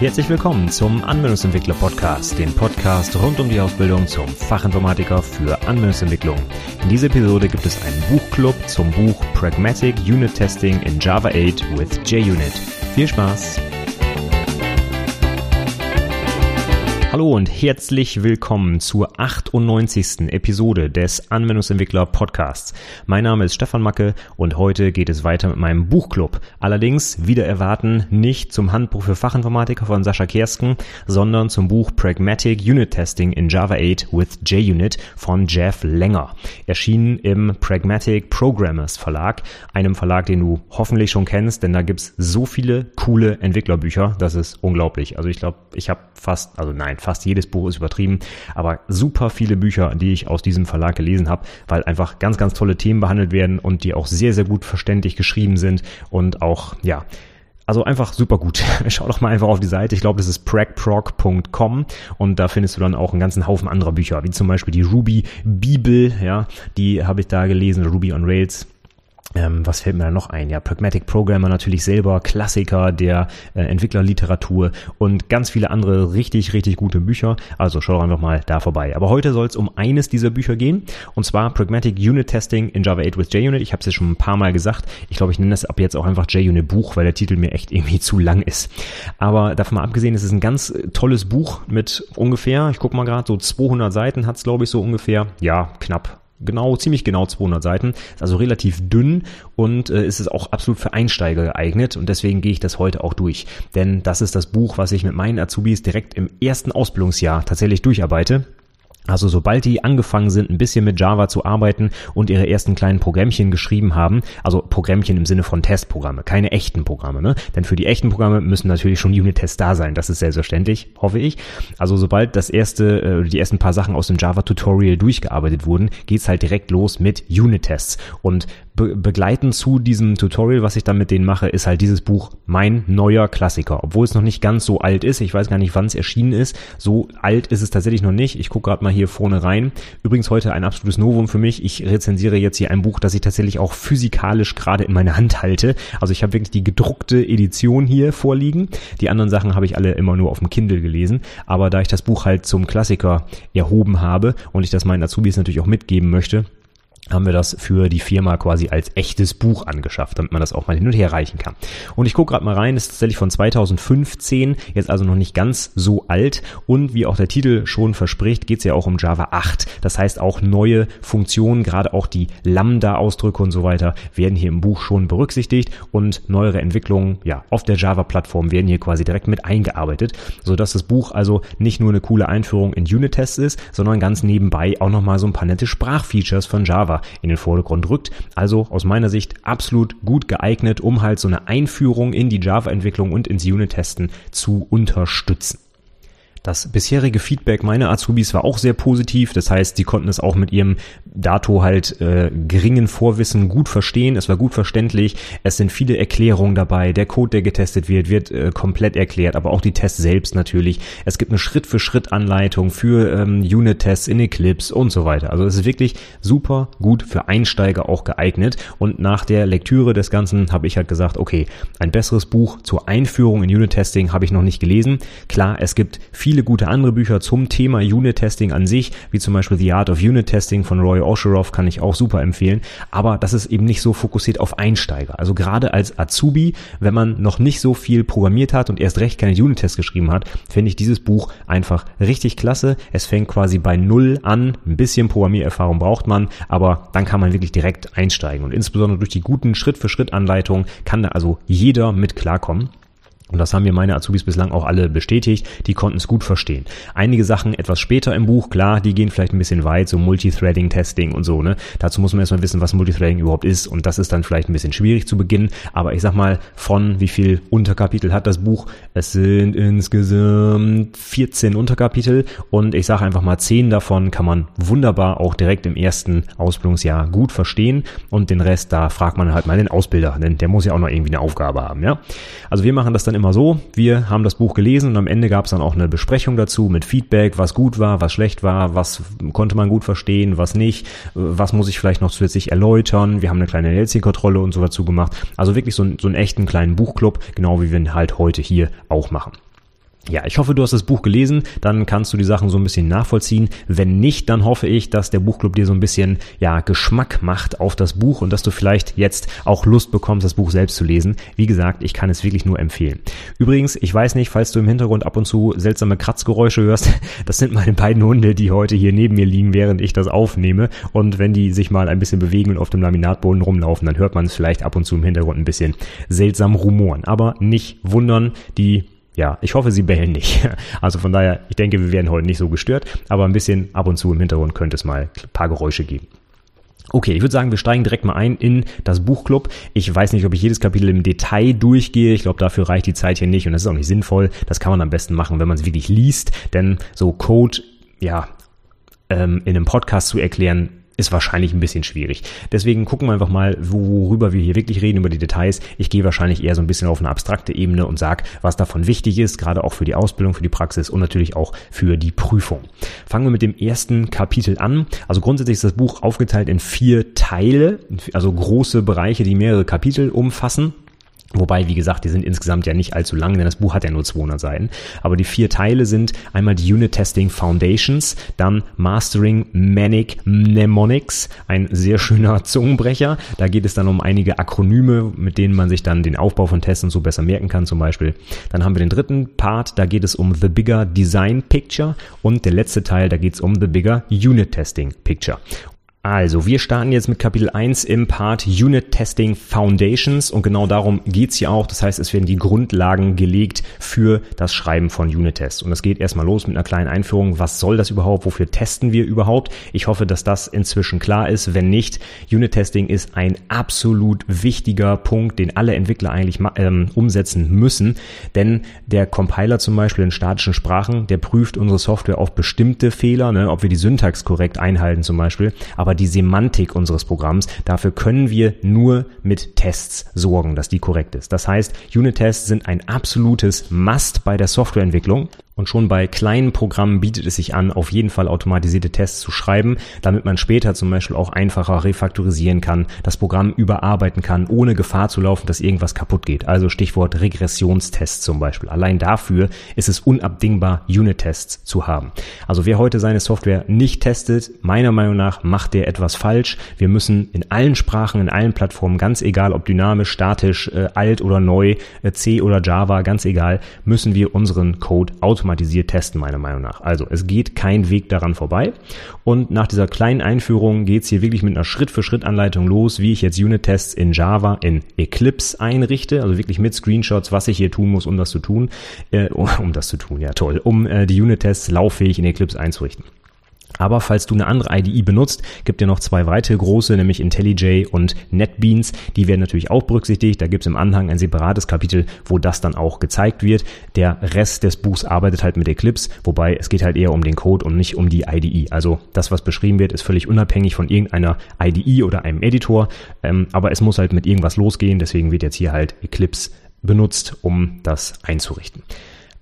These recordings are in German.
Herzlich willkommen zum Anwendungsentwickler Podcast, dem Podcast rund um die Ausbildung zum Fachinformatiker für Anwendungsentwicklung. In dieser Episode gibt es einen Buchclub zum Buch Pragmatic Unit Testing in Java 8 with JUnit. Viel Spaß! Hallo und herzlich willkommen zur 98. Episode des Anwendungsentwickler Podcasts. Mein Name ist Stefan Macke und heute geht es weiter mit meinem Buchclub. Allerdings, wieder erwarten, nicht zum Handbuch für Fachinformatiker von Sascha Kersken, sondern zum Buch Pragmatic Unit Testing in Java 8 with JUnit von Jeff Länger. Erschienen im Pragmatic Programmers Verlag, einem Verlag, den du hoffentlich schon kennst, denn da gibt's so viele coole Entwicklerbücher, das ist unglaublich. Also ich glaube, ich habe fast, also nein, fast jedes Buch ist übertrieben, aber super viele Bücher, die ich aus diesem Verlag gelesen habe, weil einfach ganz, ganz tolle Themen behandelt werden und die auch sehr, sehr gut verständlich geschrieben sind und auch, ja, also einfach super gut. Schau doch mal einfach auf die Seite. Ich glaube, das ist pragprog.com und da findest du dann auch einen ganzen Haufen anderer Bücher, wie zum Beispiel die Ruby Bibel, ja, die habe ich da gelesen, Ruby on Rails ähm, was fällt mir da noch ein? Ja, Pragmatic Programmer natürlich selber, Klassiker der äh, Entwicklerliteratur und ganz viele andere richtig, richtig gute Bücher. Also schau einfach mal da vorbei. Aber heute soll es um eines dieser Bücher gehen und zwar Pragmatic Unit Testing in Java 8 with JUnit. Ich habe es ja schon ein paar Mal gesagt. Ich glaube, ich nenne das ab jetzt auch einfach JUnit Buch, weil der Titel mir echt irgendwie zu lang ist. Aber davon mal abgesehen, es ist ein ganz tolles Buch mit ungefähr, ich guck mal gerade, so 200 Seiten hat es glaube ich so ungefähr. Ja, knapp genau, ziemlich genau 200 Seiten, ist also relativ dünn und äh, ist es auch absolut für Einsteiger geeignet und deswegen gehe ich das heute auch durch. Denn das ist das Buch, was ich mit meinen Azubis direkt im ersten Ausbildungsjahr tatsächlich durcharbeite. Also sobald die angefangen sind, ein bisschen mit Java zu arbeiten und ihre ersten kleinen Programmchen geschrieben haben, also Programmchen im Sinne von Testprogramme, keine echten Programme, ne? Denn für die echten Programme müssen natürlich schon Unit-Tests da sein, das ist selbstverständlich, hoffe ich. Also sobald das erste, äh, die ersten paar Sachen aus dem Java-Tutorial durchgearbeitet wurden, geht's halt direkt los mit Unit-Tests. Und be begleitend zu diesem Tutorial, was ich dann mit denen mache, ist halt dieses Buch mein neuer Klassiker. Obwohl es noch nicht ganz so alt ist, ich weiß gar nicht, wann es erschienen ist, so alt ist es tatsächlich noch nicht. Ich gucke gerade mal hier vorne rein. Übrigens heute ein absolutes Novum für mich. Ich rezensiere jetzt hier ein Buch, das ich tatsächlich auch physikalisch gerade in meiner Hand halte. Also ich habe wirklich die gedruckte Edition hier vorliegen. Die anderen Sachen habe ich alle immer nur auf dem Kindle gelesen. Aber da ich das Buch halt zum Klassiker erhoben habe und ich das meinen Azubis natürlich auch mitgeben möchte, haben wir das für die Firma quasi als echtes Buch angeschafft, damit man das auch mal hin und her reichen kann. Und ich gucke gerade mal rein, das ist tatsächlich von 2015, jetzt also noch nicht ganz so alt. Und wie auch der Titel schon verspricht, geht es ja auch um Java 8. Das heißt, auch neue Funktionen, gerade auch die Lambda-Ausdrücke und so weiter, werden hier im Buch schon berücksichtigt und neuere Entwicklungen ja, auf der Java-Plattform werden hier quasi direkt mit eingearbeitet, sodass das Buch also nicht nur eine coole Einführung in Unit-Tests ist, sondern ganz nebenbei auch nochmal so ein paar nette Sprachfeatures von Java in den Vordergrund rückt. Also aus meiner Sicht absolut gut geeignet, um halt so eine Einführung in die Java-Entwicklung und ins Unit-Testen zu unterstützen. Das bisherige Feedback meiner Azubis war auch sehr positiv. Das heißt, die konnten es auch mit ihrem Dato halt äh, geringen Vorwissen gut verstehen. Es war gut verständlich. Es sind viele Erklärungen dabei. Der Code, der getestet wird, wird äh, komplett erklärt, aber auch die Tests selbst natürlich. Es gibt eine Schritt-für-Schritt-Anleitung für ähm, Unit-Tests in Eclipse und so weiter. Also es ist wirklich super gut für Einsteiger auch geeignet. Und nach der Lektüre des Ganzen habe ich halt gesagt, okay, ein besseres Buch zur Einführung in Unit-Testing habe ich noch nicht gelesen. Klar, es gibt viele viele gute andere Bücher zum Thema Unit-Testing an sich, wie zum Beispiel The Art of Unit-Testing von Roy Osheroff, kann ich auch super empfehlen. Aber das ist eben nicht so fokussiert auf Einsteiger. Also gerade als Azubi, wenn man noch nicht so viel programmiert hat und erst recht keine Unit-Tests geschrieben hat, finde ich dieses Buch einfach richtig klasse. Es fängt quasi bei Null an. Ein bisschen Programmiererfahrung braucht man, aber dann kann man wirklich direkt einsteigen. Und insbesondere durch die guten Schritt-für-Schritt-Anleitungen kann da also jeder mit klarkommen. Und das haben mir meine Azubis bislang auch alle bestätigt. Die konnten es gut verstehen. Einige Sachen etwas später im Buch, klar, die gehen vielleicht ein bisschen weit, so Multithreading, Testing und so, ne. Dazu muss man erstmal wissen, was Multithreading überhaupt ist. Und das ist dann vielleicht ein bisschen schwierig zu beginnen. Aber ich sag mal, von wie viel Unterkapitel hat das Buch? Es sind insgesamt 14 Unterkapitel. Und ich sage einfach mal, 10 davon kann man wunderbar auch direkt im ersten Ausbildungsjahr gut verstehen. Und den Rest, da fragt man halt mal den Ausbilder, denn der muss ja auch noch irgendwie eine Aufgabe haben, ja. Also wir machen das dann immer so, wir haben das Buch gelesen und am Ende gab es dann auch eine Besprechung dazu mit Feedback, was gut war, was schlecht war, was konnte man gut verstehen, was nicht, was muss ich vielleicht noch zusätzlich erläutern. Wir haben eine kleine LC-Kontrolle und so dazu gemacht. Also wirklich so, so einen echten kleinen Buchclub, genau wie wir ihn halt heute hier auch machen. Ja, ich hoffe, du hast das Buch gelesen, dann kannst du die Sachen so ein bisschen nachvollziehen. Wenn nicht, dann hoffe ich, dass der Buchclub dir so ein bisschen ja, Geschmack macht auf das Buch und dass du vielleicht jetzt auch Lust bekommst, das Buch selbst zu lesen. Wie gesagt, ich kann es wirklich nur empfehlen. Übrigens, ich weiß nicht, falls du im Hintergrund ab und zu seltsame Kratzgeräusche hörst, das sind meine beiden Hunde, die heute hier neben mir liegen, während ich das aufnehme. Und wenn die sich mal ein bisschen bewegen und auf dem Laminatboden rumlaufen, dann hört man es vielleicht ab und zu im Hintergrund ein bisschen seltsam rumoren. Aber nicht wundern, die ja, ich hoffe, sie bellen nicht. Also von daher, ich denke, wir werden heute nicht so gestört, aber ein bisschen ab und zu im Hintergrund könnte es mal ein paar Geräusche geben. Okay, ich würde sagen, wir steigen direkt mal ein in das Buchclub. Ich weiß nicht, ob ich jedes Kapitel im Detail durchgehe. Ich glaube, dafür reicht die Zeit hier nicht und das ist auch nicht sinnvoll. Das kann man am besten machen, wenn man es wirklich liest, denn so Code, ja, ähm, in einem Podcast zu erklären, ist wahrscheinlich ein bisschen schwierig. Deswegen gucken wir einfach mal, worüber wir hier wirklich reden, über die Details. Ich gehe wahrscheinlich eher so ein bisschen auf eine abstrakte Ebene und sage, was davon wichtig ist, gerade auch für die Ausbildung, für die Praxis und natürlich auch für die Prüfung. Fangen wir mit dem ersten Kapitel an. Also grundsätzlich ist das Buch aufgeteilt in vier Teile, also große Bereiche, die mehrere Kapitel umfassen. Wobei, wie gesagt, die sind insgesamt ja nicht allzu lang, denn das Buch hat ja nur 200 Seiten. Aber die vier Teile sind einmal die Unit Testing Foundations, dann Mastering Manic Mnemonics, ein sehr schöner Zungenbrecher. Da geht es dann um einige Akronyme, mit denen man sich dann den Aufbau von Tests und so besser merken kann zum Beispiel. Dann haben wir den dritten Part, da geht es um The Bigger Design Picture und der letzte Teil, da geht es um The Bigger Unit Testing Picture. Also, wir starten jetzt mit Kapitel 1 im Part Unit Testing Foundations und genau darum geht's hier auch. Das heißt, es werden die Grundlagen gelegt für das Schreiben von Unit-Tests. Und es geht erstmal los mit einer kleinen Einführung. Was soll das überhaupt? Wofür testen wir überhaupt? Ich hoffe, dass das inzwischen klar ist. Wenn nicht, Unit-Testing ist ein absolut wichtiger Punkt, den alle Entwickler eigentlich ähm, umsetzen müssen. Denn der Compiler zum Beispiel in statischen Sprachen, der prüft unsere Software auf bestimmte Fehler, ne, ob wir die Syntax korrekt einhalten zum Beispiel. Aber aber die Semantik unseres Programms, dafür können wir nur mit Tests sorgen, dass die korrekt ist. Das heißt, Unit-Tests sind ein absolutes Must bei der Softwareentwicklung und schon bei kleinen Programmen bietet es sich an, auf jeden Fall automatisierte Tests zu schreiben, damit man später zum Beispiel auch einfacher refaktorisieren kann, das Programm überarbeiten kann, ohne Gefahr zu laufen, dass irgendwas kaputt geht. Also Stichwort Regressionstests zum Beispiel. Allein dafür ist es unabdingbar, Unit-Tests zu haben. Also wer heute seine Software nicht testet, meiner Meinung nach macht der etwas falsch. Wir müssen in allen Sprachen, in allen Plattformen, ganz egal ob dynamisch, statisch, äh, alt oder neu, äh, C oder Java, ganz egal, müssen wir unseren Code automatisieren automatisiert testen, meiner Meinung nach. Also es geht kein Weg daran vorbei. Und nach dieser kleinen Einführung geht es hier wirklich mit einer Schritt-für-Schritt-Anleitung los, wie ich jetzt Unit-Tests in Java in Eclipse einrichte, also wirklich mit Screenshots, was ich hier tun muss, um das zu tun, äh, um das zu tun, ja toll, um äh, die Unit-Tests lauffähig in Eclipse einzurichten. Aber falls du eine andere IDE benutzt, gibt es noch zwei weitere große, nämlich IntelliJ und NetBeans. Die werden natürlich auch berücksichtigt. Da gibt es im Anhang ein separates Kapitel, wo das dann auch gezeigt wird. Der Rest des Buchs arbeitet halt mit Eclipse, wobei es geht halt eher um den Code und nicht um die IDE. Also das, was beschrieben wird, ist völlig unabhängig von irgendeiner IDE oder einem Editor. Ähm, aber es muss halt mit irgendwas losgehen. Deswegen wird jetzt hier halt Eclipse benutzt, um das einzurichten.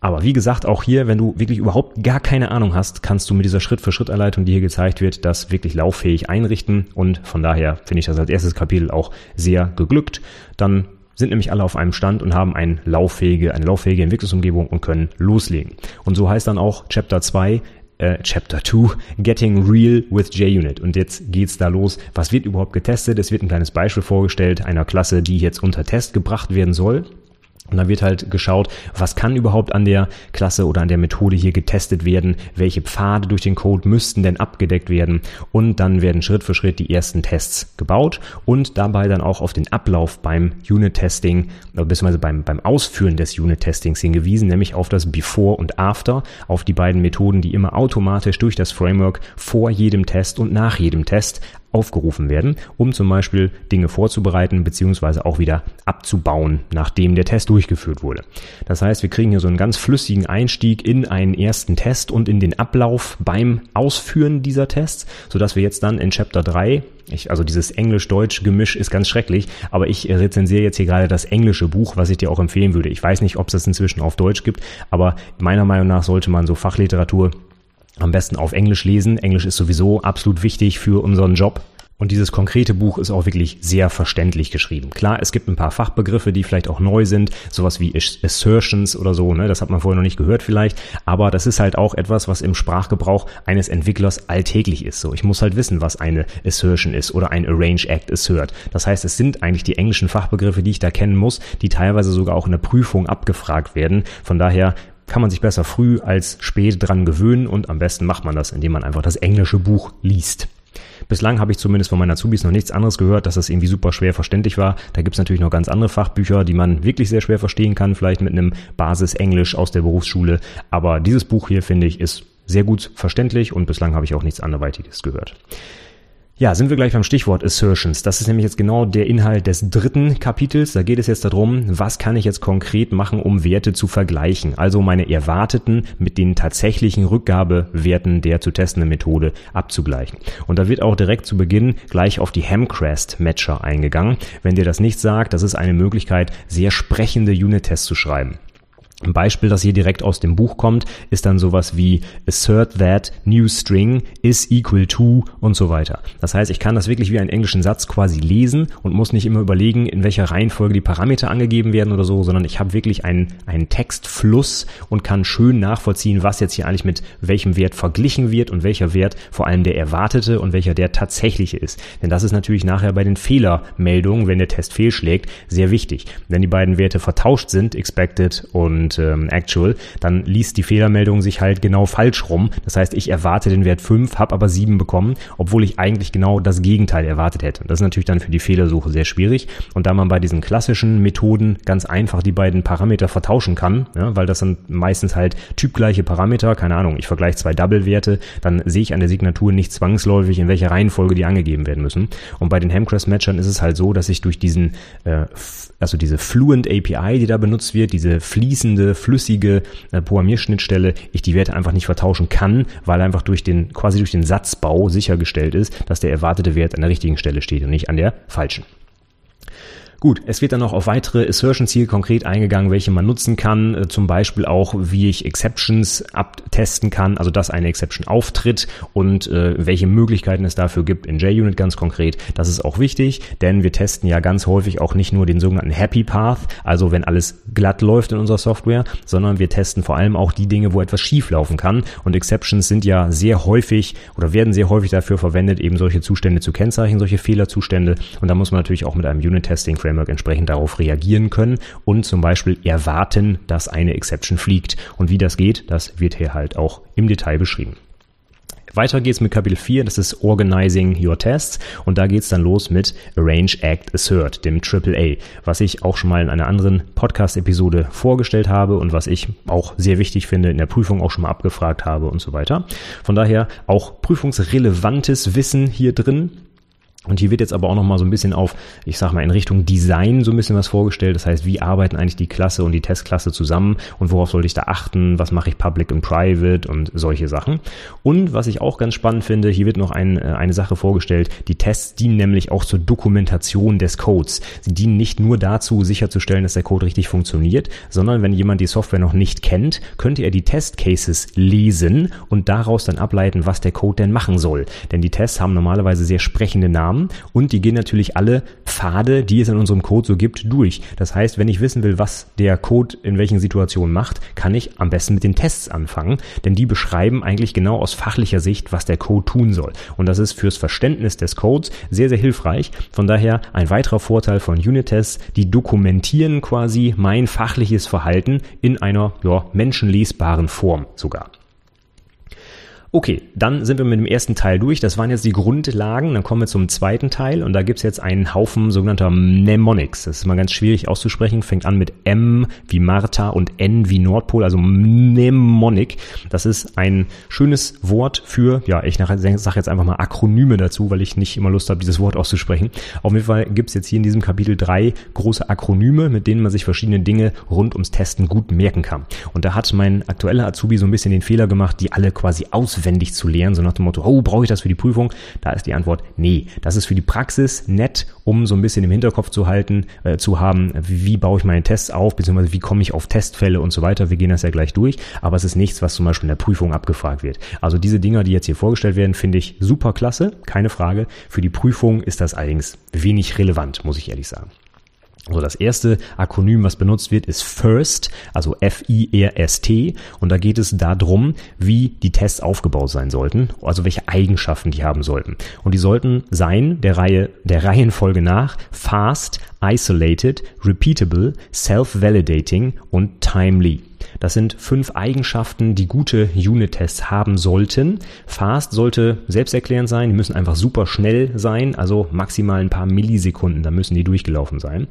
Aber wie gesagt, auch hier, wenn du wirklich überhaupt gar keine Ahnung hast, kannst du mit dieser Schritt-für-Schritt-Anleitung, die hier gezeigt wird, das wirklich lauffähig einrichten. Und von daher finde ich das als erstes Kapitel auch sehr geglückt. Dann sind nämlich alle auf einem Stand und haben eine lauffähige, eine lauffähige Entwicklungsumgebung und können loslegen. Und so heißt dann auch Chapter 2, äh, Chapter 2, Getting Real with JUnit. Und jetzt geht's da los. Was wird überhaupt getestet? Es wird ein kleines Beispiel vorgestellt einer Klasse, die jetzt unter Test gebracht werden soll. Und dann wird halt geschaut, was kann überhaupt an der Klasse oder an der Methode hier getestet werden, welche Pfade durch den Code müssten denn abgedeckt werden und dann werden Schritt für Schritt die ersten Tests gebaut und dabei dann auch auf den Ablauf beim Unit-Testing bzw. beim, beim Ausführen des Unit-Testings hingewiesen, nämlich auf das Before und After, auf die beiden Methoden, die immer automatisch durch das Framework vor jedem Test und nach jedem Test aufgerufen werden, um zum Beispiel Dinge vorzubereiten beziehungsweise auch wieder abzubauen, nachdem der Test durchgeführt wurde. Das heißt, wir kriegen hier so einen ganz flüssigen Einstieg in einen ersten Test und in den Ablauf beim Ausführen dieser Tests, sodass wir jetzt dann in Chapter 3 ich, also dieses Englisch-Deutsch-Gemisch ist ganz schrecklich, aber ich rezensiere jetzt hier gerade das englische Buch, was ich dir auch empfehlen würde. Ich weiß nicht, ob es das inzwischen auf Deutsch gibt, aber meiner Meinung nach sollte man so Fachliteratur am besten auf Englisch lesen. Englisch ist sowieso absolut wichtig für unseren Job. Und dieses konkrete Buch ist auch wirklich sehr verständlich geschrieben. Klar, es gibt ein paar Fachbegriffe, die vielleicht auch neu sind, sowas wie Assertions oder so, ne? das hat man vorher noch nicht gehört vielleicht, aber das ist halt auch etwas, was im Sprachgebrauch eines Entwicklers alltäglich ist. So, ich muss halt wissen, was eine Assertion ist oder ein Arrange Act Assert. Das heißt, es sind eigentlich die englischen Fachbegriffe, die ich da kennen muss, die teilweise sogar auch in der Prüfung abgefragt werden. Von daher kann man sich besser früh als spät dran gewöhnen und am besten macht man das, indem man einfach das englische Buch liest. Bislang habe ich zumindest von meinen Azubis noch nichts anderes gehört, dass das irgendwie super schwer verständlich war. Da gibt es natürlich noch ganz andere Fachbücher, die man wirklich sehr schwer verstehen kann, vielleicht mit einem Basis-Englisch aus der Berufsschule. Aber dieses Buch hier, finde ich, ist sehr gut verständlich und bislang habe ich auch nichts anderweitiges gehört. Ja, sind wir gleich beim Stichwort Assertions. Das ist nämlich jetzt genau der Inhalt des dritten Kapitels. Da geht es jetzt darum, was kann ich jetzt konkret machen, um Werte zu vergleichen. Also meine erwarteten mit den tatsächlichen Rückgabewerten der zu testenden Methode abzugleichen. Und da wird auch direkt zu Beginn gleich auf die Hamcrest Matcher eingegangen. Wenn dir das nicht sagt, das ist eine Möglichkeit, sehr sprechende Unit-Tests zu schreiben. Ein Beispiel, das hier direkt aus dem Buch kommt, ist dann sowas wie assert that new string is equal to und so weiter. Das heißt, ich kann das wirklich wie einen englischen Satz quasi lesen und muss nicht immer überlegen, in welcher Reihenfolge die Parameter angegeben werden oder so, sondern ich habe wirklich einen, einen Textfluss und kann schön nachvollziehen, was jetzt hier eigentlich mit welchem Wert verglichen wird und welcher Wert vor allem der erwartete und welcher der tatsächliche ist. Denn das ist natürlich nachher bei den Fehlermeldungen, wenn der Test fehlschlägt, sehr wichtig. Wenn die beiden Werte vertauscht sind, expected und und ähm, Actual, dann liest die Fehlermeldung sich halt genau falsch rum. Das heißt, ich erwarte den Wert 5, habe aber 7 bekommen, obwohl ich eigentlich genau das Gegenteil erwartet hätte. Das ist natürlich dann für die Fehlersuche sehr schwierig. Und da man bei diesen klassischen Methoden ganz einfach die beiden Parameter vertauschen kann, ja, weil das sind meistens halt typgleiche Parameter, keine Ahnung, ich vergleiche zwei Double-Werte, dann sehe ich an der Signatur nicht zwangsläufig, in welcher Reihenfolge die angegeben werden müssen. Und bei den Hamcrest-Matchern ist es halt so, dass ich durch diesen, äh, also diese Fluent API, die da benutzt wird, diese fließende flüssige äh, Programmierschnittstelle ich die Werte einfach nicht vertauschen kann, weil einfach durch den, quasi durch den Satzbau sichergestellt ist, dass der erwartete Wert an der richtigen Stelle steht und nicht an der falschen. Gut, es wird dann noch auf weitere Assertion-Ziele konkret eingegangen, welche man nutzen kann, äh, zum Beispiel auch, wie ich Exceptions abtesten kann, also dass eine Exception auftritt und äh, welche Möglichkeiten es dafür gibt in JUnit ganz konkret. Das ist auch wichtig, denn wir testen ja ganz häufig auch nicht nur den sogenannten Happy Path, also wenn alles glatt läuft in unserer Software, sondern wir testen vor allem auch die Dinge, wo etwas schief laufen kann und Exceptions sind ja sehr häufig oder werden sehr häufig dafür verwendet, eben solche Zustände zu kennzeichnen, solche Fehlerzustände und da muss man natürlich auch mit einem Unit-Testing Framework entsprechend darauf reagieren können und zum Beispiel erwarten, dass eine Exception fliegt. Und wie das geht, das wird hier halt auch im Detail beschrieben. Weiter geht's mit Kapitel 4, das ist Organizing Your Tests und da geht's dann los mit Arrange, Act, Assert, dem AAA, was ich auch schon mal in einer anderen Podcast-Episode vorgestellt habe und was ich auch sehr wichtig finde, in der Prüfung auch schon mal abgefragt habe und so weiter. Von daher auch prüfungsrelevantes Wissen hier drin. Und hier wird jetzt aber auch nochmal so ein bisschen auf, ich sag mal, in Richtung Design so ein bisschen was vorgestellt. Das heißt, wie arbeiten eigentlich die Klasse und die Testklasse zusammen und worauf sollte ich da achten? Was mache ich public und private und solche Sachen? Und was ich auch ganz spannend finde, hier wird noch ein, äh, eine Sache vorgestellt. Die Tests dienen nämlich auch zur Dokumentation des Codes. Sie dienen nicht nur dazu, sicherzustellen, dass der Code richtig funktioniert, sondern wenn jemand die Software noch nicht kennt, könnte er die Testcases lesen und daraus dann ableiten, was der Code denn machen soll. Denn die Tests haben normalerweise sehr sprechende Namen Namen und die gehen natürlich alle Pfade, die es in unserem Code so gibt, durch. Das heißt, wenn ich wissen will, was der Code in welchen Situationen macht, kann ich am besten mit den Tests anfangen, denn die beschreiben eigentlich genau aus fachlicher Sicht, was der Code tun soll. Und das ist fürs Verständnis des Codes sehr, sehr hilfreich. Von daher ein weiterer Vorteil von Unit-Tests, die dokumentieren quasi mein fachliches Verhalten in einer ja, menschenlesbaren Form sogar. Okay, dann sind wir mit dem ersten Teil durch. Das waren jetzt die Grundlagen. Dann kommen wir zum zweiten Teil und da gibt's jetzt einen Haufen sogenannter Mnemonics. Das ist mal ganz schwierig auszusprechen. Fängt an mit M wie Martha und N wie Nordpol, also Mnemonic. Das ist ein schönes Wort für, ja, ich sage jetzt einfach mal Akronyme dazu, weil ich nicht immer Lust habe, dieses Wort auszusprechen. Auf jeden Fall gibt's jetzt hier in diesem Kapitel drei große Akronyme, mit denen man sich verschiedene Dinge rund ums Testen gut merken kann. Und da hat mein aktueller Azubi so ein bisschen den Fehler gemacht, die alle quasi aus auswendig zu lernen, so nach dem Motto, oh, brauche ich das für die Prüfung? Da ist die Antwort, nee, das ist für die Praxis nett, um so ein bisschen im Hinterkopf zu halten, äh, zu haben, wie, wie baue ich meine Tests auf, beziehungsweise wie komme ich auf Testfälle und so weiter. Wir gehen das ja gleich durch, aber es ist nichts, was zum Beispiel in der Prüfung abgefragt wird. Also diese Dinger, die jetzt hier vorgestellt werden, finde ich super klasse, keine Frage. Für die Prüfung ist das allerdings wenig relevant, muss ich ehrlich sagen. Also das erste Akronym, was benutzt wird, ist FIRST, also F-I-R-S-T. Und da geht es darum, wie die Tests aufgebaut sein sollten, also welche Eigenschaften die haben sollten. Und die sollten sein, der Reihe, der Reihenfolge nach, fast, isolated, repeatable, self-validating und timely. Das sind fünf Eigenschaften, die gute Unit-Tests haben sollten. Fast sollte selbsterklärend sein, die müssen einfach super schnell sein, also maximal ein paar Millisekunden, da müssen die durchgelaufen sein.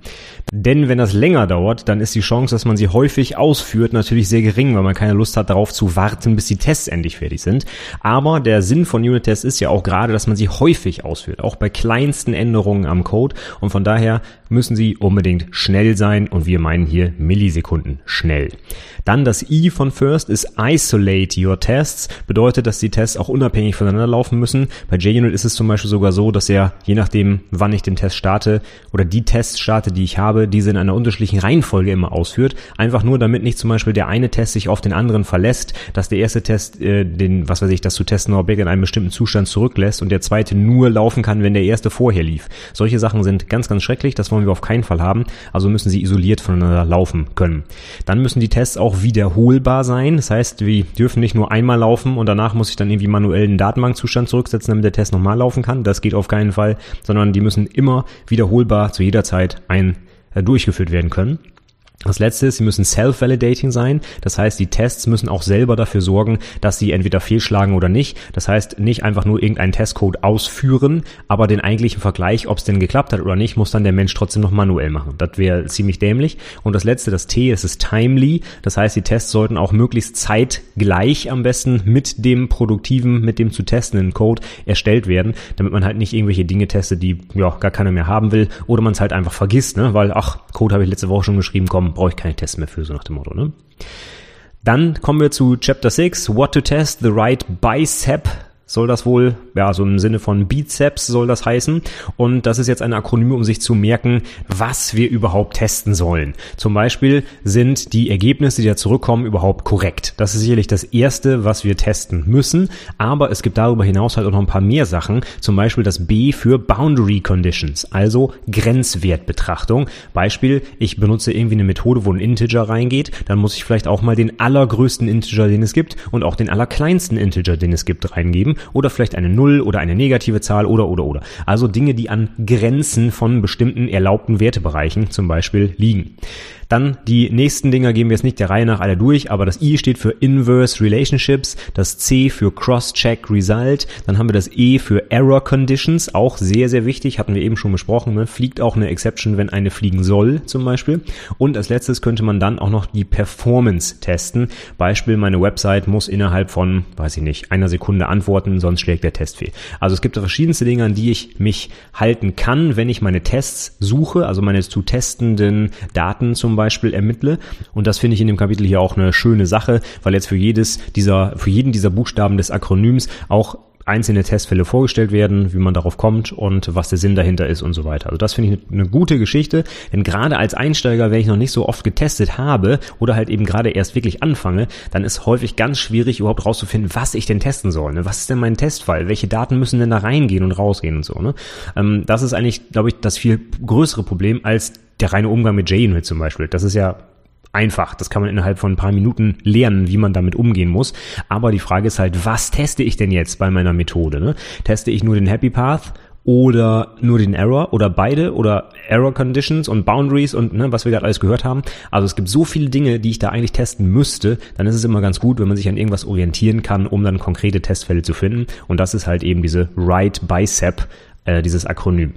Denn wenn das länger dauert, dann ist die Chance, dass man sie häufig ausführt, natürlich sehr gering, weil man keine Lust hat darauf zu warten, bis die Tests endlich fertig sind. Aber der Sinn von Unit-Tests ist ja auch gerade, dass man sie häufig ausführt, auch bei kleinsten Änderungen am Code. Und von daher müssen sie unbedingt schnell sein und wir meinen hier Millisekunden schnell. Dann das I von First ist Isolate Your Tests. Bedeutet, dass die Tests auch unabhängig voneinander laufen müssen. Bei JUnit ist es zum Beispiel sogar so, dass er, je nachdem, wann ich den Test starte oder die Tests starte, die ich habe, diese in einer unterschiedlichen Reihenfolge immer ausführt. Einfach nur, damit nicht zum Beispiel der eine Test sich auf den anderen verlässt, dass der erste Test äh, den, was weiß ich, das zu testen Objekt in einem bestimmten Zustand zurücklässt und der zweite nur laufen kann, wenn der erste vorher lief. Solche Sachen sind ganz, ganz schrecklich. Das wollen wir auf keinen Fall haben. Also müssen sie isoliert voneinander laufen können. Dann müssen die Tests auch wiederholbar sein. Das heißt, wir dürfen nicht nur einmal laufen und danach muss ich dann irgendwie manuell einen Datenbankzustand zurücksetzen, damit der Test nochmal laufen kann. Das geht auf keinen Fall, sondern die müssen immer wiederholbar zu jeder Zeit ein, äh, durchgeführt werden können. Das letzte ist, sie müssen self-validating sein. Das heißt, die Tests müssen auch selber dafür sorgen, dass sie entweder fehlschlagen oder nicht. Das heißt, nicht einfach nur irgendeinen Testcode ausführen, aber den eigentlichen Vergleich, ob es denn geklappt hat oder nicht, muss dann der Mensch trotzdem noch manuell machen. Das wäre ziemlich dämlich. Und das letzte, das T, es ist timely. Das heißt, die Tests sollten auch möglichst zeitgleich am besten mit dem produktiven, mit dem zu testenden Code erstellt werden, damit man halt nicht irgendwelche Dinge testet, die ja gar keiner mehr haben will oder man es halt einfach vergisst, ne? weil ach, Code habe ich letzte Woche schon geschrieben, komm, brauche ich keine Tests mehr für, so nach dem Motto. Ne? Dann kommen wir zu Chapter 6, What to Test the Right Bicep soll das wohl, ja, so im Sinne von Bizeps soll das heißen. Und das ist jetzt ein Akronym, um sich zu merken, was wir überhaupt testen sollen. Zum Beispiel sind die Ergebnisse, die da zurückkommen, überhaupt korrekt. Das ist sicherlich das erste, was wir testen müssen. Aber es gibt darüber hinaus halt auch noch ein paar mehr Sachen. Zum Beispiel das B für Boundary Conditions, also Grenzwertbetrachtung. Beispiel, ich benutze irgendwie eine Methode, wo ein Integer reingeht. Dann muss ich vielleicht auch mal den allergrößten Integer, den es gibt und auch den allerkleinsten Integer, den es gibt, reingeben oder vielleicht eine Null oder eine negative Zahl oder oder oder. Also Dinge, die an Grenzen von bestimmten erlaubten Wertebereichen zum Beispiel liegen. Dann die nächsten Dinger gehen wir jetzt nicht der Reihe nach alle durch, aber das I steht für Inverse Relationships, das C für Cross-Check Result, dann haben wir das E für Error Conditions, auch sehr, sehr wichtig, hatten wir eben schon besprochen, ne? fliegt auch eine Exception, wenn eine fliegen soll zum Beispiel. Und als letztes könnte man dann auch noch die Performance testen. Beispiel, meine Website muss innerhalb von, weiß ich nicht, einer Sekunde antworten, sonst schlägt der Test fehl. Also es gibt verschiedenste Dinge, an die ich mich halten kann, wenn ich meine Tests suche, also meine zu testenden Daten zum Beispiel ermittle. Und das finde ich in dem Kapitel hier auch eine schöne Sache, weil jetzt für jedes dieser, für jeden dieser Buchstaben des Akronyms auch einzelne Testfälle vorgestellt werden, wie man darauf kommt und was der Sinn dahinter ist und so weiter. Also das finde ich eine, gute Geschichte, denn gerade als Einsteiger, wenn ich noch nicht so oft getestet habe oder halt eben gerade erst wirklich anfange, dann ist häufig ganz schwierig überhaupt rauszufinden, was ich denn testen soll. Ne? Was ist denn mein Testfall? Welche Daten müssen denn da reingehen und rausgehen und so. Ne? Ähm, das ist eigentlich, glaube ich, das viel größere Problem als der reine Umgang mit JUnit zum Beispiel. Das ist ja einfach. Das kann man innerhalb von ein paar Minuten lernen, wie man damit umgehen muss. Aber die Frage ist halt, was teste ich denn jetzt bei meiner Methode? Ne? Teste ich nur den Happy Path oder nur den Error oder beide oder Error Conditions und Boundaries und ne, was wir gerade alles gehört haben. Also es gibt so viele Dinge, die ich da eigentlich testen müsste. Dann ist es immer ganz gut, wenn man sich an irgendwas orientieren kann, um dann konkrete Testfälle zu finden. Und das ist halt eben diese Right Bicep, äh, dieses Akronym.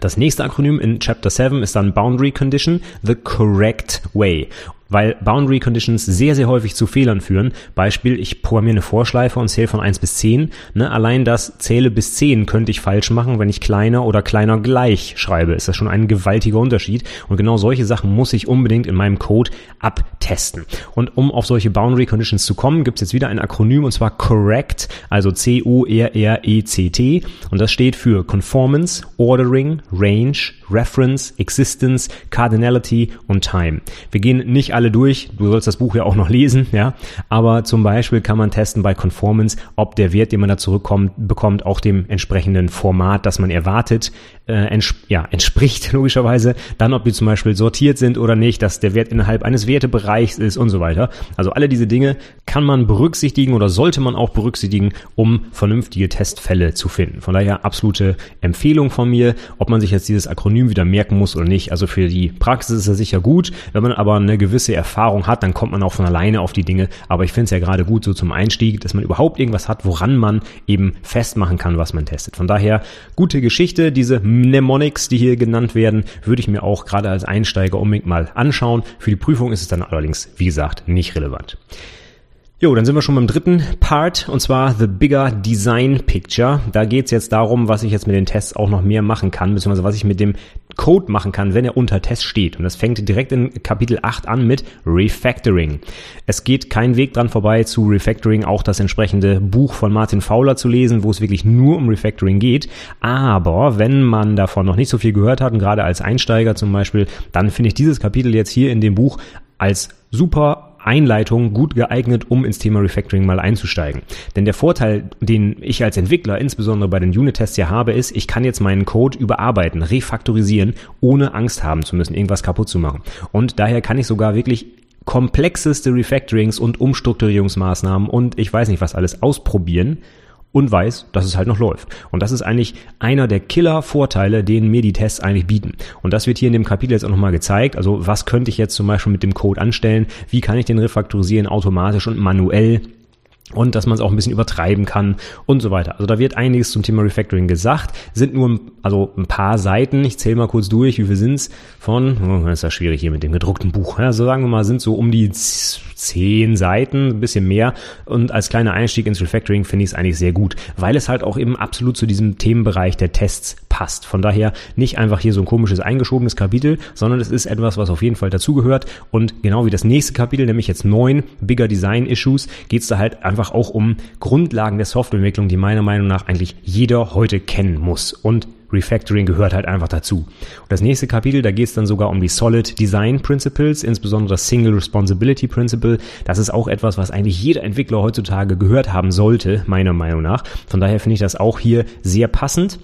Das nächste Akronym in Chapter 7 ist dann Boundary Condition, the correct way. Weil Boundary Conditions sehr, sehr häufig zu Fehlern führen. Beispiel, ich programmiere eine Vorschleife und zähle von 1 bis 10. Ne, allein das Zähle bis 10 könnte ich falsch machen, wenn ich kleiner oder kleiner gleich schreibe. Ist das schon ein gewaltiger Unterschied. Und genau solche Sachen muss ich unbedingt in meinem Code abtesten. Und um auf solche Boundary Conditions zu kommen, gibt es jetzt wieder ein Akronym und zwar CORRECT, also C-O-R-R-E-C-T. Und das steht für Conformance, Ordering, Range, Reference, Existence, Cardinality und Time. Wir gehen nicht alle durch, du sollst das Buch ja auch noch lesen, ja, aber zum Beispiel kann man testen bei Conformance, ob der Wert, den man da zurückkommt, bekommt, auch dem entsprechenden Format, das man erwartet, äh, ents ja, entspricht logischerweise, dann ob die zum Beispiel sortiert sind oder nicht, dass der Wert innerhalb eines Wertebereichs ist und so weiter. Also alle diese Dinge kann man berücksichtigen oder sollte man auch berücksichtigen, um vernünftige Testfälle zu finden. Von daher absolute Empfehlung von mir, ob man sich jetzt dieses Akronym wieder merken muss oder nicht. Also für die Praxis ist er sicher gut. Wenn man aber eine gewisse Erfahrung hat, dann kommt man auch von alleine auf die Dinge. Aber ich finde es ja gerade gut so zum Einstieg, dass man überhaupt irgendwas hat, woran man eben festmachen kann, was man testet. Von daher gute Geschichte, diese Mnemonics, die hier genannt werden, würde ich mir auch gerade als Einsteiger unbedingt mal anschauen. Für die Prüfung ist es dann allerdings, wie gesagt, nicht relevant. Jo, dann sind wir schon beim dritten Part und zwar The Bigger Design Picture. Da geht's jetzt darum, was ich jetzt mit den Tests auch noch mehr machen kann, beziehungsweise was ich mit dem Code machen kann, wenn er unter Test steht. Und das fängt direkt in Kapitel 8 an mit Refactoring. Es geht kein Weg dran vorbei, zu Refactoring auch das entsprechende Buch von Martin Fowler zu lesen, wo es wirklich nur um Refactoring geht. Aber wenn man davon noch nicht so viel gehört hat und gerade als Einsteiger zum Beispiel, dann finde ich dieses Kapitel jetzt hier in dem Buch als super Einleitung gut geeignet, um ins Thema Refactoring mal einzusteigen. Denn der Vorteil, den ich als Entwickler insbesondere bei den Unit-Tests ja habe, ist, ich kann jetzt meinen Code überarbeiten, refaktorisieren, ohne Angst haben zu müssen, irgendwas kaputt zu machen. Und daher kann ich sogar wirklich komplexeste Refactorings und Umstrukturierungsmaßnahmen und ich weiß nicht was alles ausprobieren und weiß, dass es halt noch läuft. Und das ist eigentlich einer der Killer-Vorteile, den mir die Tests eigentlich bieten. Und das wird hier in dem Kapitel jetzt auch nochmal gezeigt. Also was könnte ich jetzt zum Beispiel mit dem Code anstellen? Wie kann ich den refaktorisieren automatisch und manuell? Und dass man es auch ein bisschen übertreiben kann und so weiter. Also da wird einiges zum Thema Refactoring gesagt, sind nur also ein paar Seiten, ich zähle mal kurz durch, wie viel sind's von, oh, ist ja schwierig hier mit dem gedruckten Buch, ja, so sagen wir mal, sind so um die zehn Seiten, ein bisschen mehr. Und als kleiner Einstieg ins Refactoring finde ich es eigentlich sehr gut, weil es halt auch eben absolut zu diesem Themenbereich der Tests passt. Von daher nicht einfach hier so ein komisches eingeschobenes Kapitel, sondern es ist etwas, was auf jeden Fall dazugehört. Und genau wie das nächste Kapitel, nämlich jetzt neun Bigger Design Issues, geht's da halt einfach auch um Grundlagen der Softwareentwicklung, die meiner Meinung nach eigentlich jeder heute kennen muss. Und Refactoring gehört halt einfach dazu. Und das nächste Kapitel, da geht es dann sogar um die Solid Design Principles, insbesondere das Single Responsibility Principle. Das ist auch etwas, was eigentlich jeder Entwickler heutzutage gehört haben sollte, meiner Meinung nach. Von daher finde ich das auch hier sehr passend.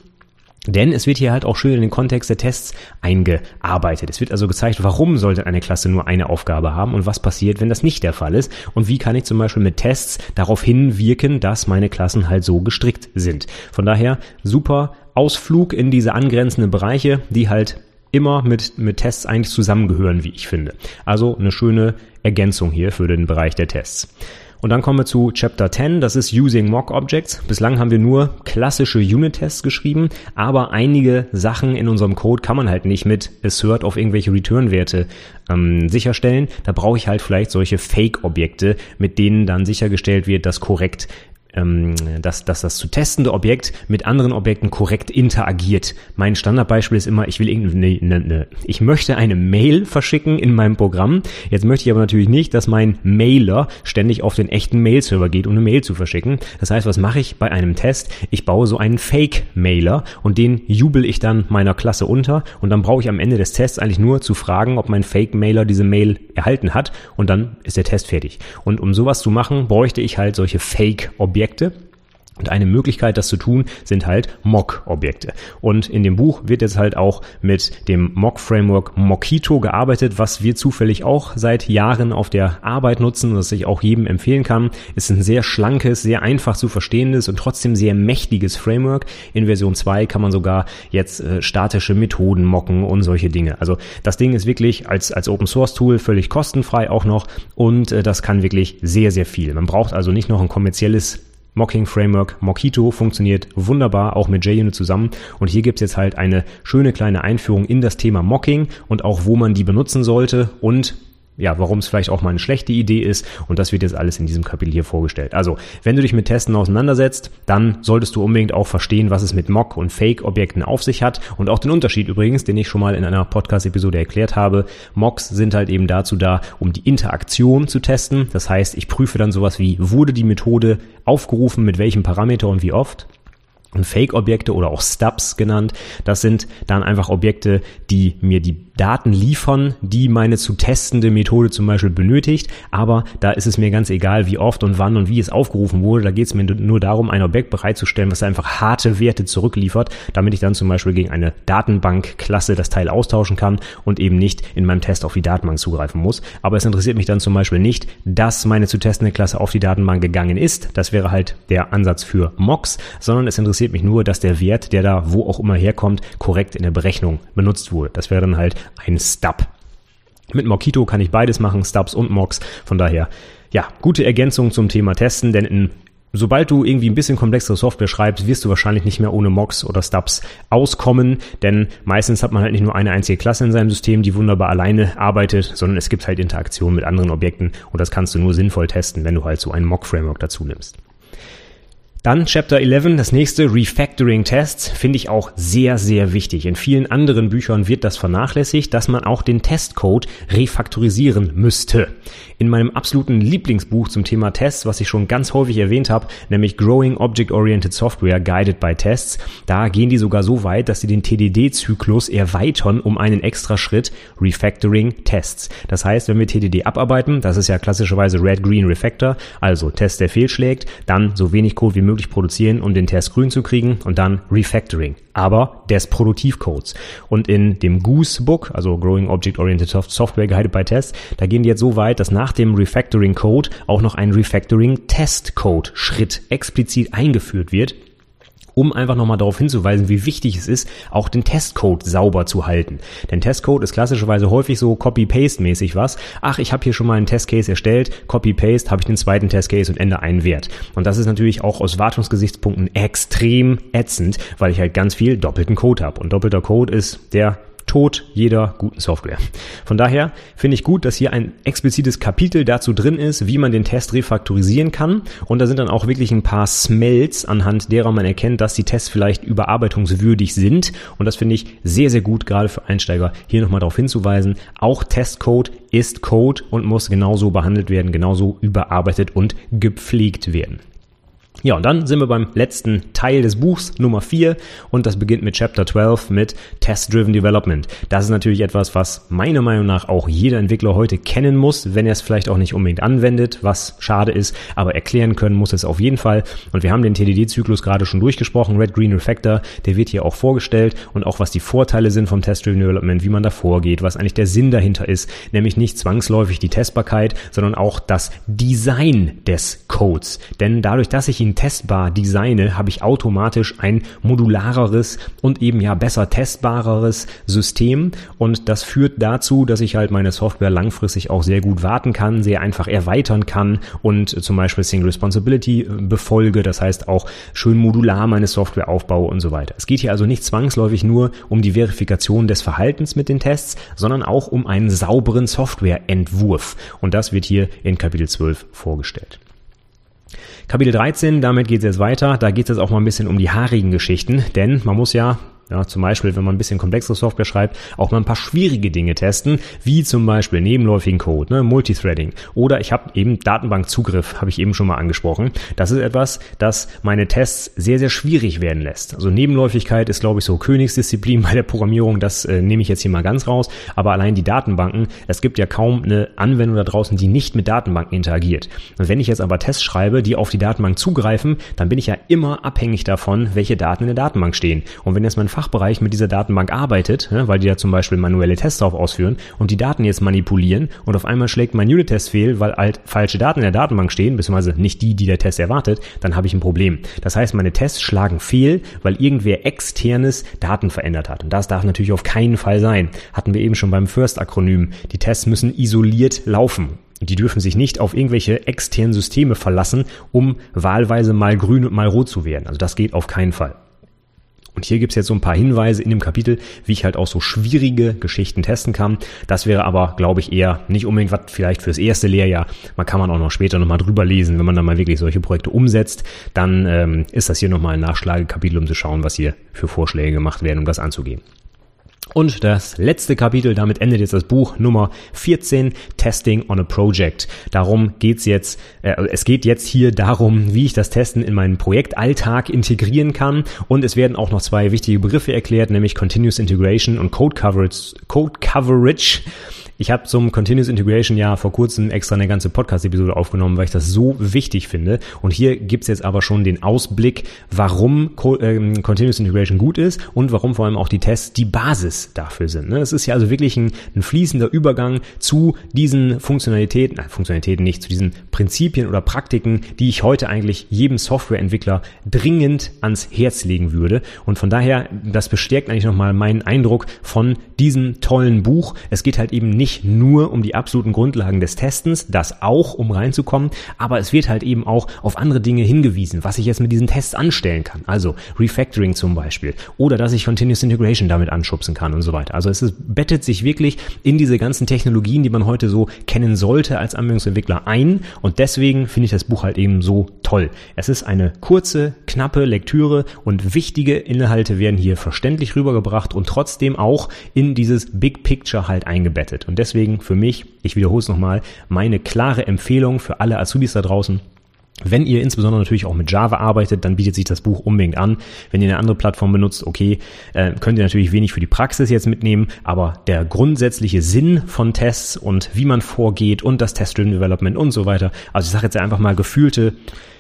Denn es wird hier halt auch schön in den Kontext der Tests eingearbeitet. Es wird also gezeigt, warum sollte eine Klasse nur eine Aufgabe haben und was passiert, wenn das nicht der Fall ist. Und wie kann ich zum Beispiel mit Tests darauf hinwirken, dass meine Klassen halt so gestrickt sind. Von daher super Ausflug in diese angrenzenden Bereiche, die halt immer mit, mit Tests eigentlich zusammengehören, wie ich finde. Also eine schöne Ergänzung hier für den Bereich der Tests. Und dann kommen wir zu Chapter 10, das ist Using Mock Objects. Bislang haben wir nur klassische Unit-Tests geschrieben, aber einige Sachen in unserem Code kann man halt nicht mit Assert auf irgendwelche Return-Werte ähm, sicherstellen. Da brauche ich halt vielleicht solche Fake-Objekte, mit denen dann sichergestellt wird, dass korrekt ähm, dass, dass das zu testende Objekt mit anderen Objekten korrekt interagiert. Mein Standardbeispiel ist immer, ich will irgendeine, ne, ne, ich möchte eine Mail verschicken in meinem Programm. Jetzt möchte ich aber natürlich nicht, dass mein Mailer ständig auf den echten Mail-Server geht, um eine Mail zu verschicken. Das heißt, was mache ich bei einem Test? Ich baue so einen Fake-Mailer und den jubel ich dann meiner Klasse unter und dann brauche ich am Ende des Tests eigentlich nur zu fragen, ob mein Fake-Mailer diese Mail erhalten hat und dann ist der Test fertig. Und um sowas zu machen, bräuchte ich halt solche Fake-Objekte Objekte. Und eine Möglichkeit, das zu tun, sind halt Mock-Objekte. Und in dem Buch wird jetzt halt auch mit dem Mock-Framework Mockito gearbeitet, was wir zufällig auch seit Jahren auf der Arbeit nutzen und das ich auch jedem empfehlen kann. Ist ein sehr schlankes, sehr einfach zu verstehendes und trotzdem sehr mächtiges Framework. In Version 2 kann man sogar jetzt äh, statische Methoden mocken und solche Dinge. Also das Ding ist wirklich als, als Open-Source-Tool völlig kostenfrei auch noch und äh, das kann wirklich sehr, sehr viel. Man braucht also nicht noch ein kommerzielles Mocking Framework Mockito funktioniert wunderbar, auch mit JUnit zusammen. Und hier gibt's jetzt halt eine schöne kleine Einführung in das Thema Mocking und auch wo man die benutzen sollte und ja, warum es vielleicht auch mal eine schlechte Idee ist. Und das wird jetzt alles in diesem Kapitel hier vorgestellt. Also, wenn du dich mit Testen auseinandersetzt, dann solltest du unbedingt auch verstehen, was es mit Mock- und Fake-Objekten auf sich hat. Und auch den Unterschied übrigens, den ich schon mal in einer Podcast-Episode erklärt habe. Mocks sind halt eben dazu da, um die Interaktion zu testen. Das heißt, ich prüfe dann sowas wie, wurde die Methode aufgerufen, mit welchem Parameter und wie oft? Und Fake-Objekte oder auch Stubs genannt, das sind dann einfach Objekte, die mir die Daten liefern, die meine zu testende Methode zum Beispiel benötigt. Aber da ist es mir ganz egal, wie oft und wann und wie es aufgerufen wurde. Da geht es mir nur darum, ein Objekt bereitzustellen, was einfach harte Werte zurückliefert, damit ich dann zum Beispiel gegen eine Datenbankklasse das Teil austauschen kann und eben nicht in meinem Test auf die Datenbank zugreifen muss. Aber es interessiert mich dann zum Beispiel nicht, dass meine zu testende Klasse auf die Datenbank gegangen ist. Das wäre halt der Ansatz für Mocks, sondern es interessiert mich nur, dass der Wert, der da wo auch immer herkommt, korrekt in der Berechnung benutzt wurde. Das wäre dann halt ein Stub. Mit Mockito kann ich beides machen, Stubs und Mocks. Von daher, ja, gute Ergänzung zum Thema Testen, denn in Sobald du irgendwie ein bisschen komplexere Software schreibst, wirst du wahrscheinlich nicht mehr ohne Mocks oder Stubs auskommen, denn meistens hat man halt nicht nur eine einzige Klasse in seinem System, die wunderbar alleine arbeitet, sondern es gibt halt Interaktionen mit anderen Objekten und das kannst du nur sinnvoll testen, wenn du halt so ein Mock-Framework dazu nimmst. Dann Chapter 11, das nächste, Refactoring Tests, finde ich auch sehr, sehr wichtig. In vielen anderen Büchern wird das vernachlässigt, dass man auch den Testcode refaktorisieren müsste. In meinem absoluten Lieblingsbuch zum Thema Tests, was ich schon ganz häufig erwähnt habe, nämlich Growing Object-Oriented Software Guided by Tests, da gehen die sogar so weit, dass sie den TDD-Zyklus erweitern um einen extra Schritt, Refactoring Tests. Das heißt, wenn wir TDD abarbeiten, das ist ja klassischerweise Red-Green Refactor, also Test, der fehlschlägt, dann so wenig Code wie möglich möglich produzieren, um den Test grün zu kriegen und dann Refactoring, aber des Produktivcodes. Und in dem Goose Book, also Growing Object Oriented Software Guided by Tests, da gehen die jetzt so weit, dass nach dem Refactoring Code auch noch ein Refactoring Test Code Schritt explizit eingeführt wird, um einfach nochmal darauf hinzuweisen, wie wichtig es ist, auch den Testcode sauber zu halten. Denn Testcode ist klassischerweise häufig so Copy-Paste-mäßig was. Ach, ich habe hier schon mal einen Testcase erstellt, Copy-Paste, habe ich den zweiten Testcase und ende einen Wert. Und das ist natürlich auch aus Wartungsgesichtspunkten extrem ätzend, weil ich halt ganz viel doppelten Code habe. Und doppelter Code ist der Tod jeder guten Software. Von daher finde ich gut, dass hier ein explizites Kapitel dazu drin ist, wie man den Test refaktorisieren kann. Und da sind dann auch wirklich ein paar Smells, anhand derer man erkennt, dass die Tests vielleicht überarbeitungswürdig sind. Und das finde ich sehr, sehr gut, gerade für Einsteiger, hier nochmal darauf hinzuweisen. Auch Testcode ist Code und muss genauso behandelt werden, genauso überarbeitet und gepflegt werden. Ja, und dann sind wir beim letzten Teil des Buchs, Nummer 4, und das beginnt mit Chapter 12 mit Test-Driven Development. Das ist natürlich etwas, was meiner Meinung nach auch jeder Entwickler heute kennen muss, wenn er es vielleicht auch nicht unbedingt anwendet, was schade ist, aber erklären können muss es auf jeden Fall. Und wir haben den TDD-Zyklus gerade schon durchgesprochen, Red Green Refactor, der wird hier auch vorgestellt und auch was die Vorteile sind vom Test-Driven Development, wie man da vorgeht, was eigentlich der Sinn dahinter ist, nämlich nicht zwangsläufig die Testbarkeit, sondern auch das Design des Codes. Denn dadurch, dass ich ihn testbar designe, habe ich automatisch ein modulareres und eben ja besser testbareres System und das führt dazu, dass ich halt meine Software langfristig auch sehr gut warten kann, sehr einfach erweitern kann und zum Beispiel Single Responsibility äh, befolge, das heißt auch schön modular meine Software aufbaue und so weiter. Es geht hier also nicht zwangsläufig nur um die Verifikation des Verhaltens mit den Tests, sondern auch um einen sauberen Softwareentwurf und das wird hier in Kapitel 12 vorgestellt. Kapitel 13, damit geht es jetzt weiter. Da geht es jetzt auch mal ein bisschen um die haarigen Geschichten, denn man muss ja ja, zum Beispiel, wenn man ein bisschen komplexere Software schreibt, auch mal ein paar schwierige Dinge testen, wie zum Beispiel nebenläufigen Code, ne, Multithreading. Oder ich habe eben Datenbankzugriff, habe ich eben schon mal angesprochen. Das ist etwas, das meine Tests sehr, sehr schwierig werden lässt. Also Nebenläufigkeit ist, glaube ich, so Königsdisziplin bei der Programmierung. Das äh, nehme ich jetzt hier mal ganz raus. Aber allein die Datenbanken, es gibt ja kaum eine Anwendung da draußen, die nicht mit Datenbanken interagiert. Und wenn ich jetzt aber Tests schreibe, die auf die Datenbank zugreifen, dann bin ich ja immer abhängig davon, welche Daten in der Datenbank stehen. Und wenn jetzt mein Fachbereich mit dieser Datenbank arbeitet, ne, weil die da zum Beispiel manuelle Tests drauf ausführen und die Daten jetzt manipulieren und auf einmal schlägt mein Unit-Test fehl, weil halt falsche Daten in der Datenbank stehen, beziehungsweise nicht die, die der Test erwartet, dann habe ich ein Problem. Das heißt, meine Tests schlagen fehl, weil irgendwer externes Daten verändert hat. Und das darf natürlich auf keinen Fall sein. Hatten wir eben schon beim First-Akronym. Die Tests müssen isoliert laufen. Die dürfen sich nicht auf irgendwelche externen Systeme verlassen, um wahlweise mal grün und mal rot zu werden. Also das geht auf keinen Fall. Und hier gibt's jetzt so ein paar Hinweise in dem Kapitel, wie ich halt auch so schwierige Geschichten testen kann. Das wäre aber, glaube ich, eher nicht unbedingt was vielleicht fürs erste Lehrjahr. Man kann man auch noch später nochmal drüber lesen, wenn man dann mal wirklich solche Projekte umsetzt. Dann ähm, ist das hier nochmal ein Nachschlagekapitel, um zu schauen, was hier für Vorschläge gemacht werden, um das anzugehen. Und das letzte Kapitel, damit endet jetzt das Buch Nummer 14, Testing on a Project. Darum geht's jetzt, äh, es geht jetzt hier darum, wie ich das Testen in meinen Projektalltag integrieren kann. Und es werden auch noch zwei wichtige Begriffe erklärt, nämlich Continuous Integration und Code Coverage. Code Coverage. Ich habe zum Continuous Integration ja vor kurzem extra eine ganze Podcast-Episode aufgenommen, weil ich das so wichtig finde. Und hier gibt's jetzt aber schon den Ausblick, warum ähm, Continuous Integration gut ist und warum vor allem auch die Tests die Basis dafür sind. Ne? Es ist ja also wirklich ein, ein fließender Übergang zu diesen Funktionalitäten, nein, Funktionalitäten nicht, zu diesen Prinzipien oder Praktiken, die ich heute eigentlich jedem Softwareentwickler dringend ans Herz legen würde. Und von daher, das bestärkt eigentlich nochmal meinen Eindruck von diesem tollen Buch. Es geht halt eben nicht nicht nur um die absoluten Grundlagen des Testens, das auch, um reinzukommen, aber es wird halt eben auch auf andere Dinge hingewiesen, was ich jetzt mit diesen Tests anstellen kann. Also Refactoring zum Beispiel oder dass ich Continuous Integration damit anschubsen kann und so weiter. Also es ist, bettet sich wirklich in diese ganzen Technologien, die man heute so kennen sollte als Anwendungsentwickler ein und deswegen finde ich das Buch halt eben so toll. Es ist eine kurze, knappe Lektüre und wichtige Inhalte werden hier verständlich rübergebracht und trotzdem auch in dieses Big Picture halt eingebettet. Und deswegen für mich, ich wiederhole es nochmal, meine klare Empfehlung für alle Azubis da draußen, wenn ihr insbesondere natürlich auch mit Java arbeitet, dann bietet sich das Buch unbedingt an. Wenn ihr eine andere Plattform benutzt, okay, äh, könnt ihr natürlich wenig für die Praxis jetzt mitnehmen, aber der grundsätzliche Sinn von Tests und wie man vorgeht und das Test-Driven Development und so weiter, also ich sage jetzt einfach mal gefühlte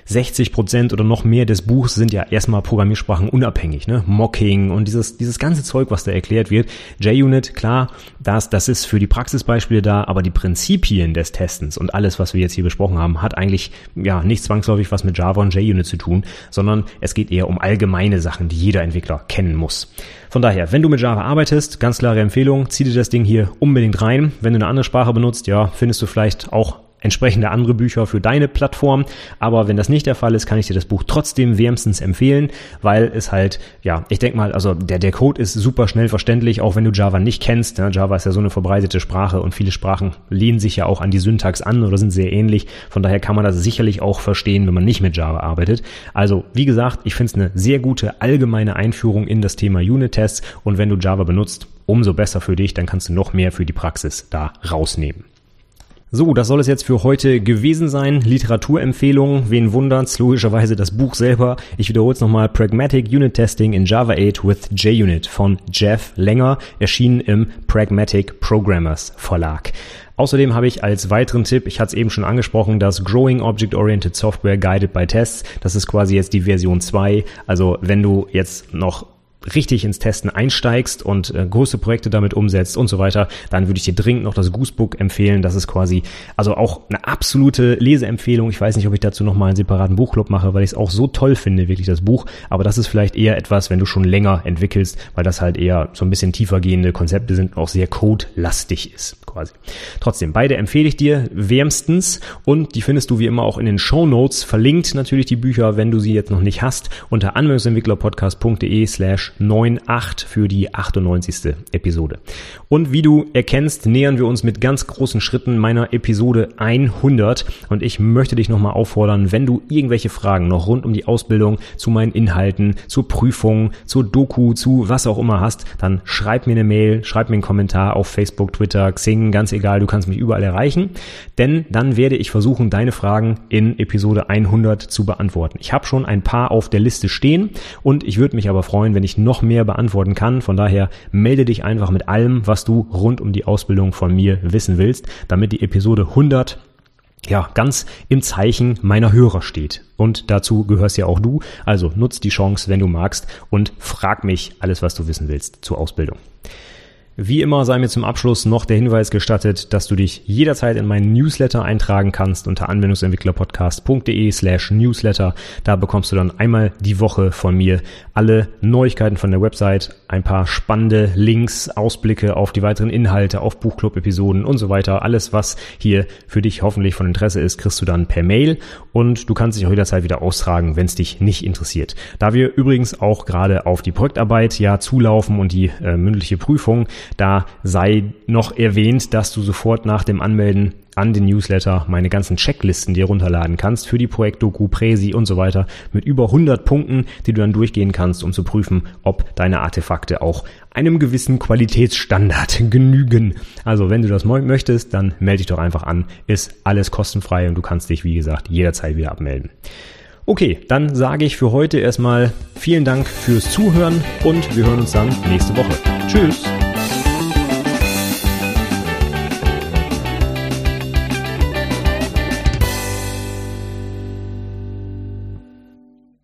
60 Prozent oder noch mehr des Buchs sind ja erstmal Programmiersprachen unabhängig, ne? Mocking und dieses, dieses ganze Zeug, was da erklärt wird. JUnit, klar, das, das ist für die Praxisbeispiele da, aber die Prinzipien des Testens und alles, was wir jetzt hier besprochen haben, hat eigentlich, ja, nicht zwangsläufig was mit Java und JUnit zu tun, sondern es geht eher um allgemeine Sachen, die jeder Entwickler kennen muss. Von daher, wenn du mit Java arbeitest, ganz klare Empfehlung, zieh dir das Ding hier unbedingt rein. Wenn du eine andere Sprache benutzt, ja, findest du vielleicht auch entsprechende andere Bücher für deine Plattform. Aber wenn das nicht der Fall ist, kann ich dir das Buch trotzdem wärmstens empfehlen, weil es halt, ja, ich denke mal, also der, der Code ist super schnell verständlich, auch wenn du Java nicht kennst. Ja, Java ist ja so eine verbreitete Sprache und viele Sprachen lehnen sich ja auch an die Syntax an oder sind sehr ähnlich. Von daher kann man das sicherlich auch verstehen, wenn man nicht mit Java arbeitet. Also, wie gesagt, ich finde es eine sehr gute allgemeine Einführung in das Thema Unit-Tests und wenn du Java benutzt, umso besser für dich, dann kannst du noch mehr für die Praxis da rausnehmen. So, das soll es jetzt für heute gewesen sein. Literaturempfehlung, wen wundert's? Logischerweise das Buch selber. Ich wiederhole es nochmal. Pragmatic Unit Testing in Java 8 with JUnit von Jeff Länger, erschienen im Pragmatic Programmers Verlag. Außerdem habe ich als weiteren Tipp, ich hatte es eben schon angesprochen, das Growing Object Oriented Software Guided by Tests. Das ist quasi jetzt die Version 2. Also wenn du jetzt noch richtig ins Testen einsteigst und äh, große Projekte damit umsetzt und so weiter, dann würde ich dir dringend noch das Goosebook empfehlen. Das ist quasi also auch eine absolute Leseempfehlung. Ich weiß nicht, ob ich dazu noch mal einen separaten Buchclub mache, weil ich es auch so toll finde, wirklich das Buch. Aber das ist vielleicht eher etwas, wenn du schon länger entwickelst, weil das halt eher so ein bisschen tiefer gehende Konzepte sind und auch sehr codelastig ist quasi. Trotzdem, beide empfehle ich dir wärmstens und die findest du wie immer auch in den Show Notes verlinkt natürlich die Bücher, wenn du sie jetzt noch nicht hast, unter anwendungsentwicklerpodcast.de slash 98 für die 98. Episode. Und wie du erkennst, nähern wir uns mit ganz großen Schritten meiner Episode 100 und ich möchte dich nochmal auffordern, wenn du irgendwelche Fragen noch rund um die Ausbildung, zu meinen Inhalten, zur Prüfung, zur Doku, zu was auch immer hast, dann schreib mir eine Mail, schreib mir einen Kommentar auf Facebook, Twitter, Xing, ganz egal, du kannst mich überall erreichen, denn dann werde ich versuchen, deine Fragen in Episode 100 zu beantworten. Ich habe schon ein paar auf der Liste stehen und ich würde mich aber freuen, wenn ich noch mehr beantworten kann. Von daher melde dich einfach mit allem, was du rund um die Ausbildung von mir wissen willst, damit die Episode 100 ja, ganz im Zeichen meiner Hörer steht. Und dazu gehörst ja auch du. Also nutz die Chance, wenn du magst und frag mich alles, was du wissen willst zur Ausbildung. Wie immer sei mir zum Abschluss noch der Hinweis gestattet, dass du dich jederzeit in meinen Newsletter eintragen kannst unter anwendungsentwicklerpodcast.de slash newsletter. Da bekommst du dann einmal die Woche von mir alle Neuigkeiten von der Website, ein paar spannende Links, Ausblicke auf die weiteren Inhalte, auf Buchclub-Episoden und so weiter. Alles, was hier für dich hoffentlich von Interesse ist, kriegst du dann per Mail und du kannst dich auch jederzeit wieder austragen, wenn es dich nicht interessiert. Da wir übrigens auch gerade auf die Projektarbeit ja zulaufen und die äh, mündliche Prüfung, da sei noch erwähnt, dass du sofort nach dem Anmelden an den Newsletter meine ganzen Checklisten dir runterladen kannst für die Projektdoku, Präsi und so weiter mit über 100 Punkten, die du dann durchgehen kannst, um zu prüfen, ob deine Artefakte auch einem gewissen Qualitätsstandard genügen. Also wenn du das möchtest, dann melde dich doch einfach an. Ist alles kostenfrei und du kannst dich, wie gesagt, jederzeit wieder abmelden. Okay, dann sage ich für heute erstmal vielen Dank fürs Zuhören und wir hören uns dann nächste Woche. Tschüss!